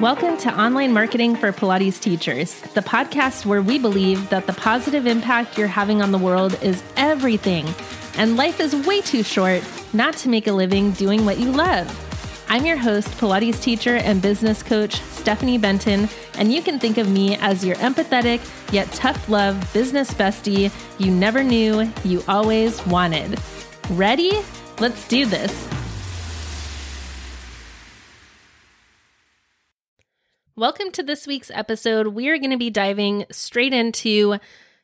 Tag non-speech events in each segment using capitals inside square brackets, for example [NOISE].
Welcome to Online Marketing for Pilates Teachers, the podcast where we believe that the positive impact you're having on the world is everything, and life is way too short not to make a living doing what you love. I'm your host, Pilates teacher and business coach, Stephanie Benton, and you can think of me as your empathetic yet tough love business bestie you never knew you always wanted. Ready? Let's do this. Welcome to this week's episode. We are going to be diving straight into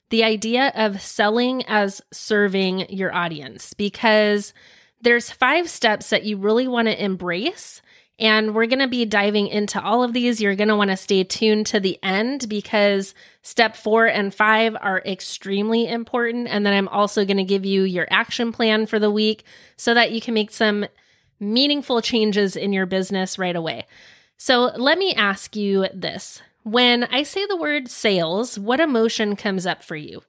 the idea of selling as serving your audience because there's five steps that you really want to embrace and we're going to be diving into all of these. You're going to want to stay tuned to the end because step four and five are extremely important. And then I'm also going to give you your action plan for the week so that you can make some meaningful changes in your business right away. So let me ask you this. When I say the word sales, what emotion comes up for you?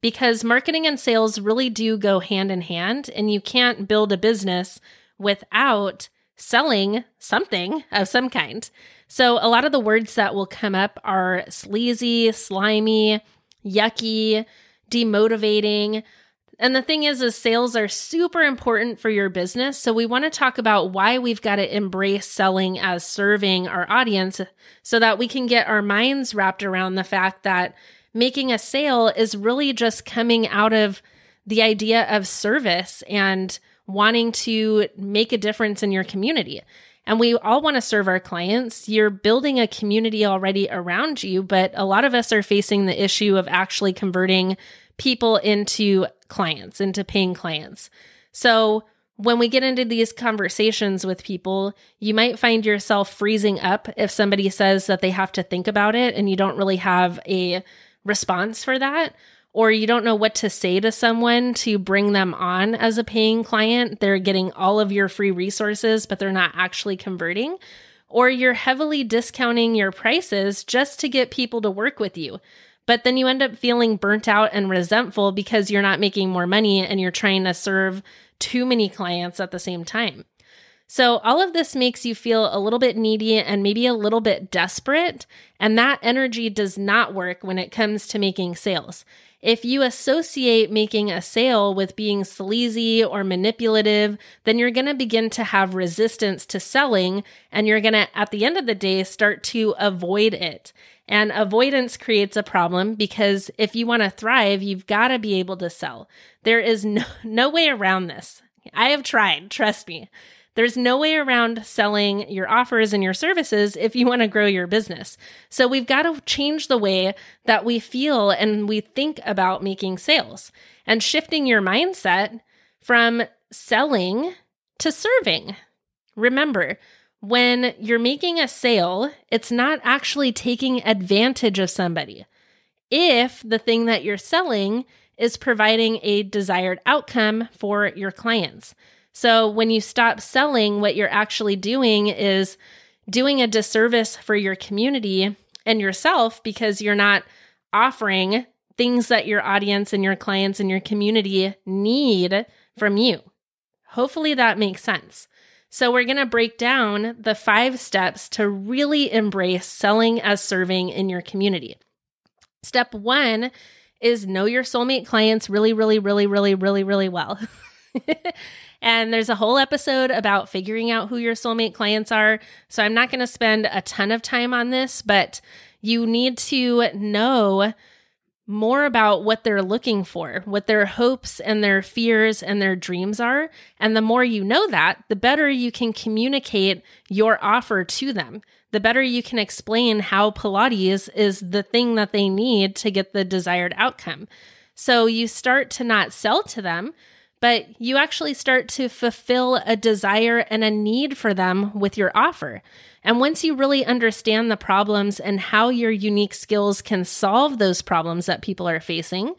Because marketing and sales really do go hand in hand, and you can't build a business without selling something of some kind. So, a lot of the words that will come up are sleazy, slimy, yucky, demotivating. And the thing is, is sales are super important for your business. So we want to talk about why we've got to embrace selling as serving our audience so that we can get our minds wrapped around the fact that making a sale is really just coming out of the idea of service and wanting to make a difference in your community. And we all want to serve our clients. You're building a community already around you, but a lot of us are facing the issue of actually converting people into clients, into paying clients. So when we get into these conversations with people, you might find yourself freezing up if somebody says that they have to think about it and you don't really have a response for that, or you don't know what to say to someone to bring them on as a paying client. They're getting all of your free resources, but they're not actually converting. Or you're heavily discounting your prices just to get people to work with you. But then you end up feeling burnt out and resentful because you're not making more money and you're trying to serve too many clients at the same time. So, all of this makes you feel a little bit needy and maybe a little bit desperate. And that energy does not work when it comes to making sales. If you associate making a sale with being sleazy or manipulative, then you're going to begin to have resistance to selling and you're going to, at the end of the day, start to avoid it. And avoidance creates a problem because if you want to thrive, you've got to be able to sell. There is no, [LAUGHS] no way around this. I have tried, trust me. There's no way around selling your offers and your services if you want to grow your business. So we've got to change the way that we feel and we think about making sales and shifting your mindset from selling to serving. Remember, when you're making a sale, it's not actually taking advantage of somebody. If the thing that you're selling is providing a desired outcome for your clients. So when you stop selling, what you're actually doing is doing a disservice for your community and yourself because you're not offering things that your audience and your clients and your community need from you. Hopefully that makes sense. So, we're going to break down the five steps to really embrace selling as serving in your community. Step one is know your soulmate clients really, really, really, really, really, really well. [LAUGHS] and there's a whole episode about figuring out who your soulmate clients are. So, I'm not going to spend a ton of time on this, but you need to know more about what they're looking for, what their hopes and their fears and their dreams are. And the more you know that, the better you can communicate your offer to them. The better you can explain how Pilates is the thing that they need to get the desired outcome. So you start to not sell to them, but you actually start to fulfill a desire and a need for them with your offer. And once you really understand the problems and how your unique skills can solve those problems that people are facing,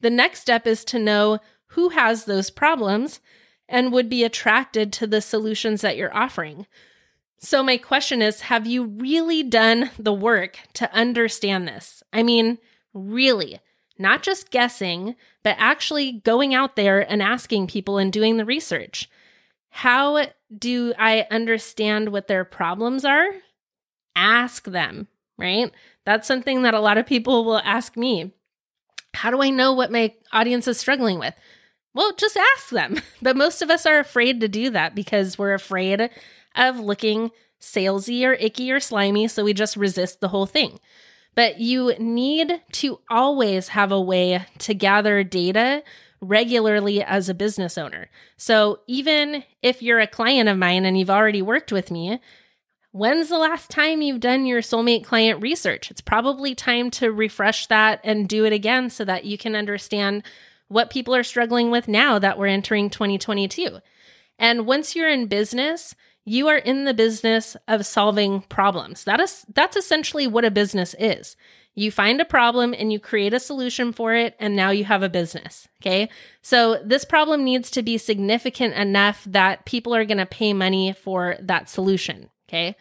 the next step is to know who has those problems and would be attracted to the solutions that you're offering. So, my question is Have you really done the work to understand this? I mean, really not just guessing, but actually going out there and asking people and doing the research. How do I understand what their problems are? Ask them, right? That's something that a lot of people will ask me. How do I know what my audience is struggling with? Well, just ask them. [LAUGHS] But most of us are afraid to do that because we're afraid of looking salesy or icky or slimy. So we just resist the whole thing. But you need to always have a way to gather data regularly as a business owner. So even if you're a client of mine and you've already worked with me, when's the last time you've done your soulmate client research? It's probably time to refresh that and do it again so that you can understand what people are struggling with now that we're entering 2022. And once you're in business, you are in the business of solving problems. That is that's essentially what a business is. You find a problem and you create a solution for it, and now you have a business. Okay. So this problem needs to be significant enough that people are going to pay money for that solution. Okay.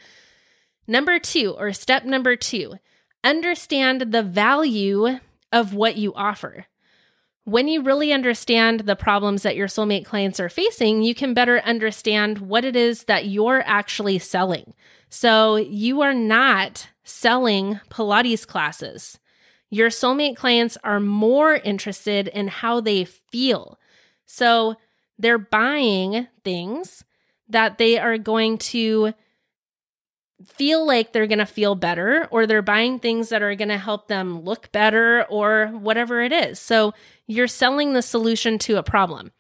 Number two, or step number two, understand the value of what you offer. When you really understand the problems that your soulmate clients are facing, you can better understand what it is that you're actually selling. So you are not selling Pilates classes. Your soulmate clients are more interested in how they feel. So they're buying things that they are going to feel like they're going to feel better, or they're buying things that are going to help them look better, or whatever it is. So you're selling the solution to a problem.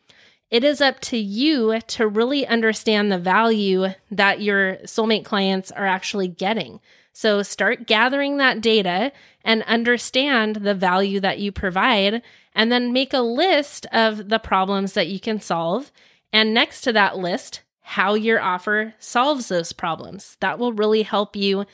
It is up to you to really understand the value that your soulmate clients are actually getting. So start gathering that data and understand the value that you provide, and then make a list of the problems that you can solve. And next to that list, how your offer solves those problems. That will really help you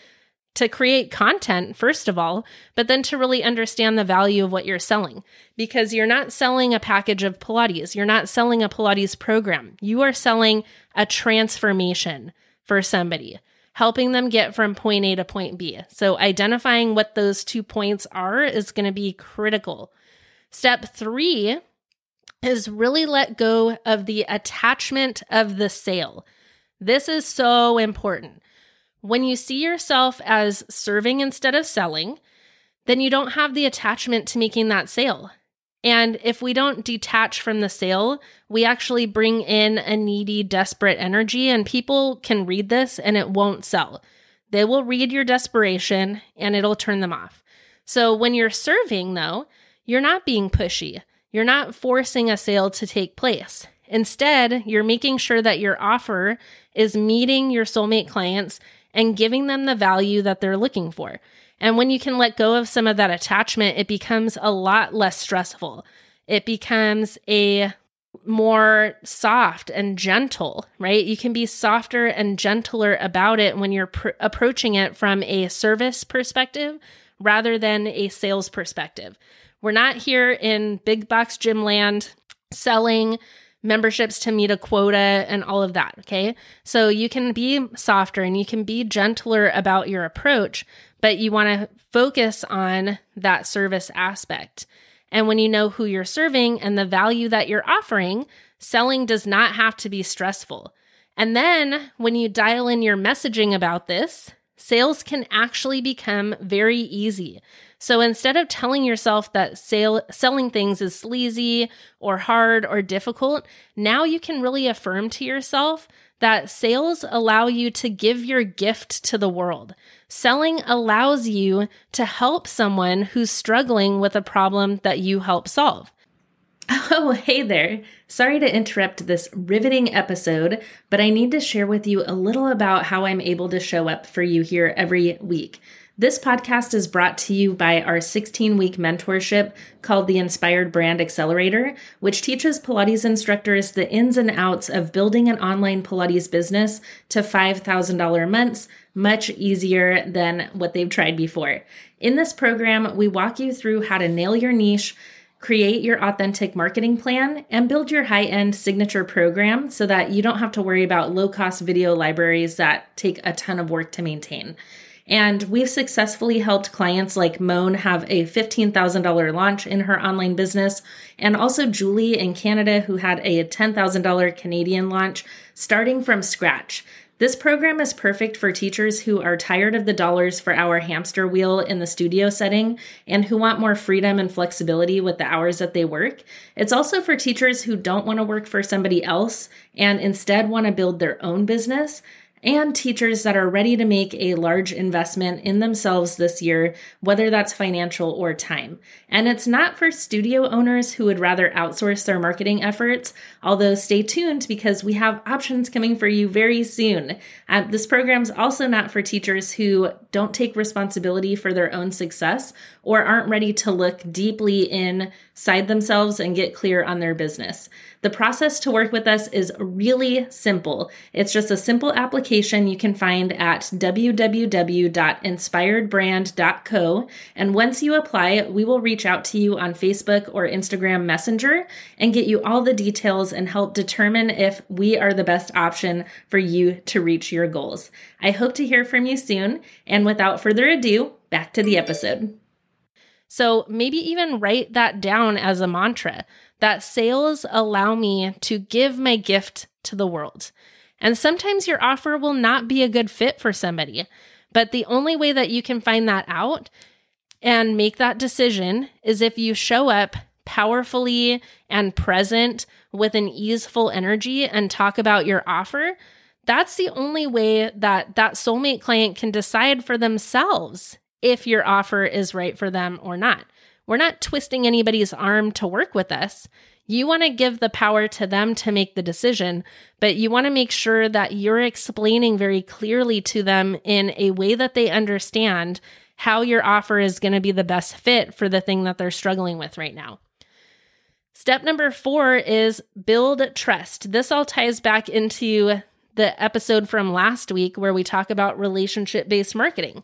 to create content, first of all, but then to really understand the value of what you're selling. Because you're not selling a package of Pilates, you're not selling a Pilates program. You are selling a transformation for somebody helping them get from point A to point B. So, identifying what those two points are is going to be critical. Step three is really let go of the attachment of the sale. This is so important. When you see yourself as serving instead of selling, then you don't have the attachment to making that sale. And if we don't detach from the sale, we actually bring in a needy, desperate energy, and people can read this and it won't sell. They will read your desperation and it'll turn them off. So when you're serving, though, you're not being pushy. You're not forcing a sale to take place. Instead, you're making sure that your offer is meeting your soulmate clients and giving them the value that they're looking for. And when you can let go of some of that attachment, it becomes a lot less stressful. It becomes a more soft and gentle, right? You can be softer and gentler about it when you're pr- approaching it from a service perspective rather than a sales perspective. We're not here in big box gym land selling memberships to meet a quota and all of that. Okay. So you can be softer and you can be gentler about your approach, but you want to focus on that service aspect. And when you know who you're serving and the value that you're offering, selling does not have to be stressful. And then when you dial in your messaging about this, sales can actually become very easy. So instead of telling yourself that sale, selling things is sleazy or hard or difficult, now you can really affirm to yourself that sales allow you to give your gift to the world. Selling allows you to help someone who's struggling with a problem that you help solve. Oh, hey there. Sorry to interrupt this riveting episode, but I need to share with you a little about how I'm able to show up for you here every week. This podcast is brought to you by our 16 week mentorship called the Inspired Brand Accelerator, which teaches Pilates instructors the ins and outs of building an online Pilates business to $5,000 months much easier than what they've tried before. In this program, we walk you through how to nail your niche create your authentic marketing plan, and build your high end signature program so that you don't have to worry about low cost video libraries that take a ton of work to maintain. And we've successfully helped clients like Moan have a $15,000 launch in her online business, and also Julie in Canada, who had a $10,000 Canadian launch starting from scratch. This program is perfect for teachers who are tired of the dollars for hour hamster wheel in the studio setting and who want more freedom and flexibility with the hours that they work. It's also for teachers who don't want to work for somebody else and instead want to build their own business and teachers that are ready to make a large investment in themselves this year, whether that's financial or time. And it's not for studio owners who would rather outsource their marketing efforts, although stay tuned because we have options coming for you very soon. Uh, this program's also not for teachers who don't take responsibility for their own success or aren't ready to look deeply inside themselves and get clear on their business. The process to work with us is really simple. It's just a simple application you can find at www.inspiredbrand.co. And once you apply, we will reach out to you on Facebook or Instagram Messenger and get you all the details and help determine if we are the best option for you to reach your goals. I hope to hear from you soon. And without further ado, back to the episode. So maybe even write that down as a mantra that sales allow me to give my gift to the world. And sometimes your offer will not be a good fit for somebody, but the only way that you can find that out and make that decision is if you show up powerfully and present with an easeful energy and talk about your offer. That's the only way that that soulmate client can decide for themselves if your offer is right for them or not. We're not twisting anybody's arm to work with us. You want to give the power to them to make the decision, but you want to make sure that you're explaining very clearly to them in a way that they understand how your offer is going to be the best fit for the thing that they're struggling with right now. Step number four is build trust. This all ties back into the episode from last week where we talk about relationship based marketing.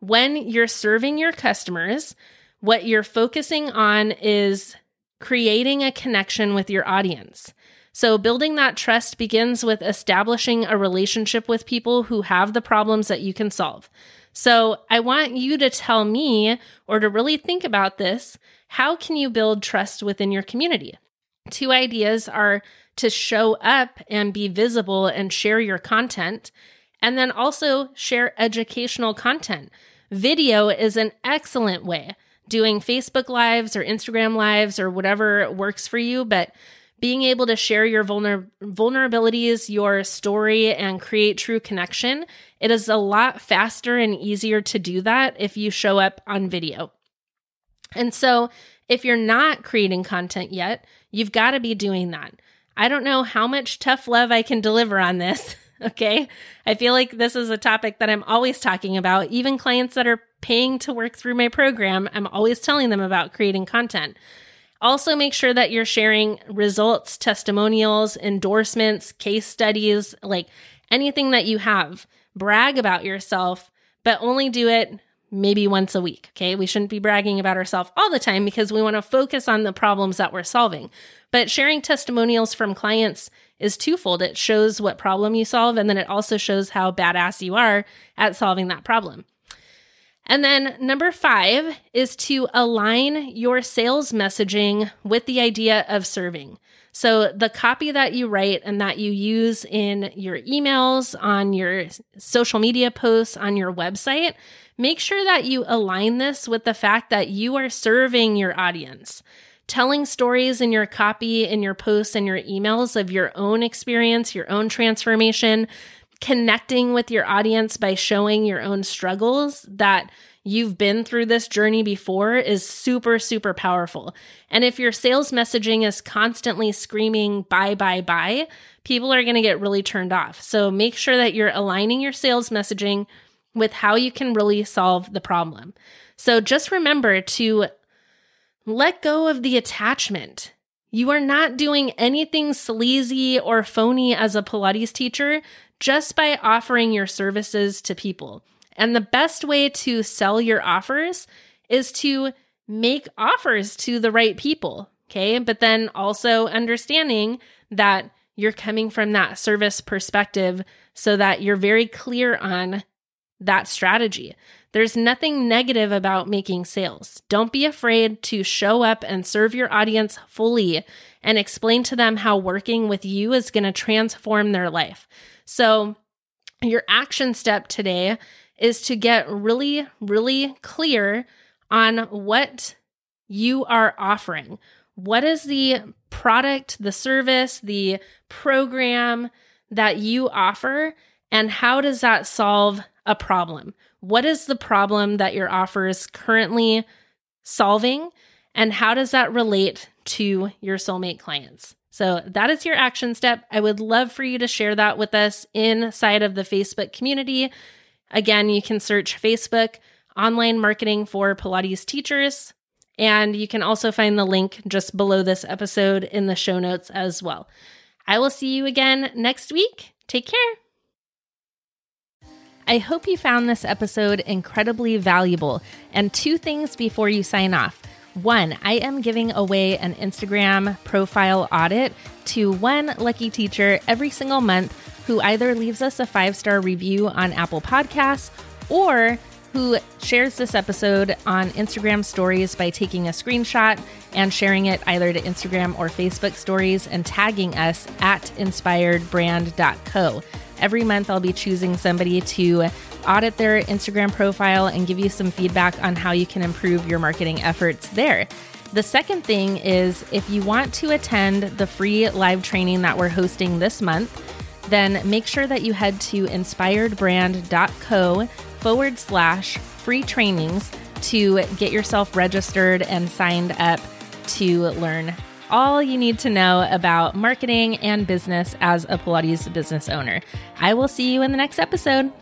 When you're serving your customers, what you're focusing on is creating a connection with your audience. So, building that trust begins with establishing a relationship with people who have the problems that you can solve. So, I want you to tell me or to really think about this how can you build trust within your community? Two ideas are to show up and be visible and share your content, and then also share educational content. Video is an excellent way doing Facebook Lives or Instagram Lives or whatever works for you, but being able to share your vulner- vulnerabilities, your story, and create true connection, it is a lot faster and easier to do that if you show up on video. And so, if you're not creating content yet, you've got to be doing that. I don't know how much tough love I can deliver on this. [LAUGHS] Okay. I feel like this is a topic that I'm always talking about. Even clients that are paying to work through my program, I'm always telling them about creating content. Also, make sure that you're sharing results, testimonials, endorsements, case studies, like anything that you have. Brag about yourself, but only do it maybe once a week. Okay. We shouldn't be bragging about ourselves all the time because we want to focus on the problems that we're solving. But sharing testimonials from clients is twofold. It shows what problem you solve, and then it also shows how badass you are at solving that problem. And then number five is to align your sales messaging with the idea of serving. So the copy that you write and that you use in your emails, on your social media posts, on your website, make sure that you align this with the fact that you are serving your audience telling stories in your copy, in your posts, and your emails of your own experience, your own transformation, connecting with your audience by showing your own struggles that you've been through this journey before is super, super powerful. And if your sales messaging is constantly screaming buy, buy, buy, people are going to get really turned off. So make sure that you're aligning your sales messaging with how you can really solve the problem. So just remember to let go of the attachment. You are not doing anything sleazy or phony as a Pilates teacher just by offering your services to people. And the best way to sell your offers is to make offers to the right people. Okay. But then also understanding that you're coming from that service perspective so that you're very clear on that strategy. There's nothing negative about making sales. Don't be afraid to show up and serve your audience fully and explain to them how working with you is going to transform their life. So, your action step today is to get really, really clear on what you are offering. What is the product, the service, the program that you offer, and how does that solve a problem? What is the problem that your offer is currently solving, and how does that relate to your soulmate clients? So, that is your action step. I would love for you to share that with us inside of the Facebook community. Again, you can search Facebook online marketing for Pilates teachers. And you can also find the link just below this episode in the show notes as well. I will see you again next week. Take care. I hope you found this episode incredibly valuable. And two things before you sign off. One, I am giving away an Instagram profile audit to one lucky teacher every single month who either leaves us a five star review on Apple Podcasts or who shares this episode on Instagram stories by taking a screenshot and sharing it either to Instagram or Facebook stories and tagging us at inspiredbrand.co. Every month, I'll be choosing somebody to audit their Instagram profile and give you some feedback on how you can improve your marketing efforts there. The second thing is if you want to attend the free live training that we're hosting this month, then make sure that you head to inspiredbrand.co forward slash free trainings to get yourself registered and signed up to learn all you need to know about marketing and business as a Pilates business owner. I will see you in the next episode.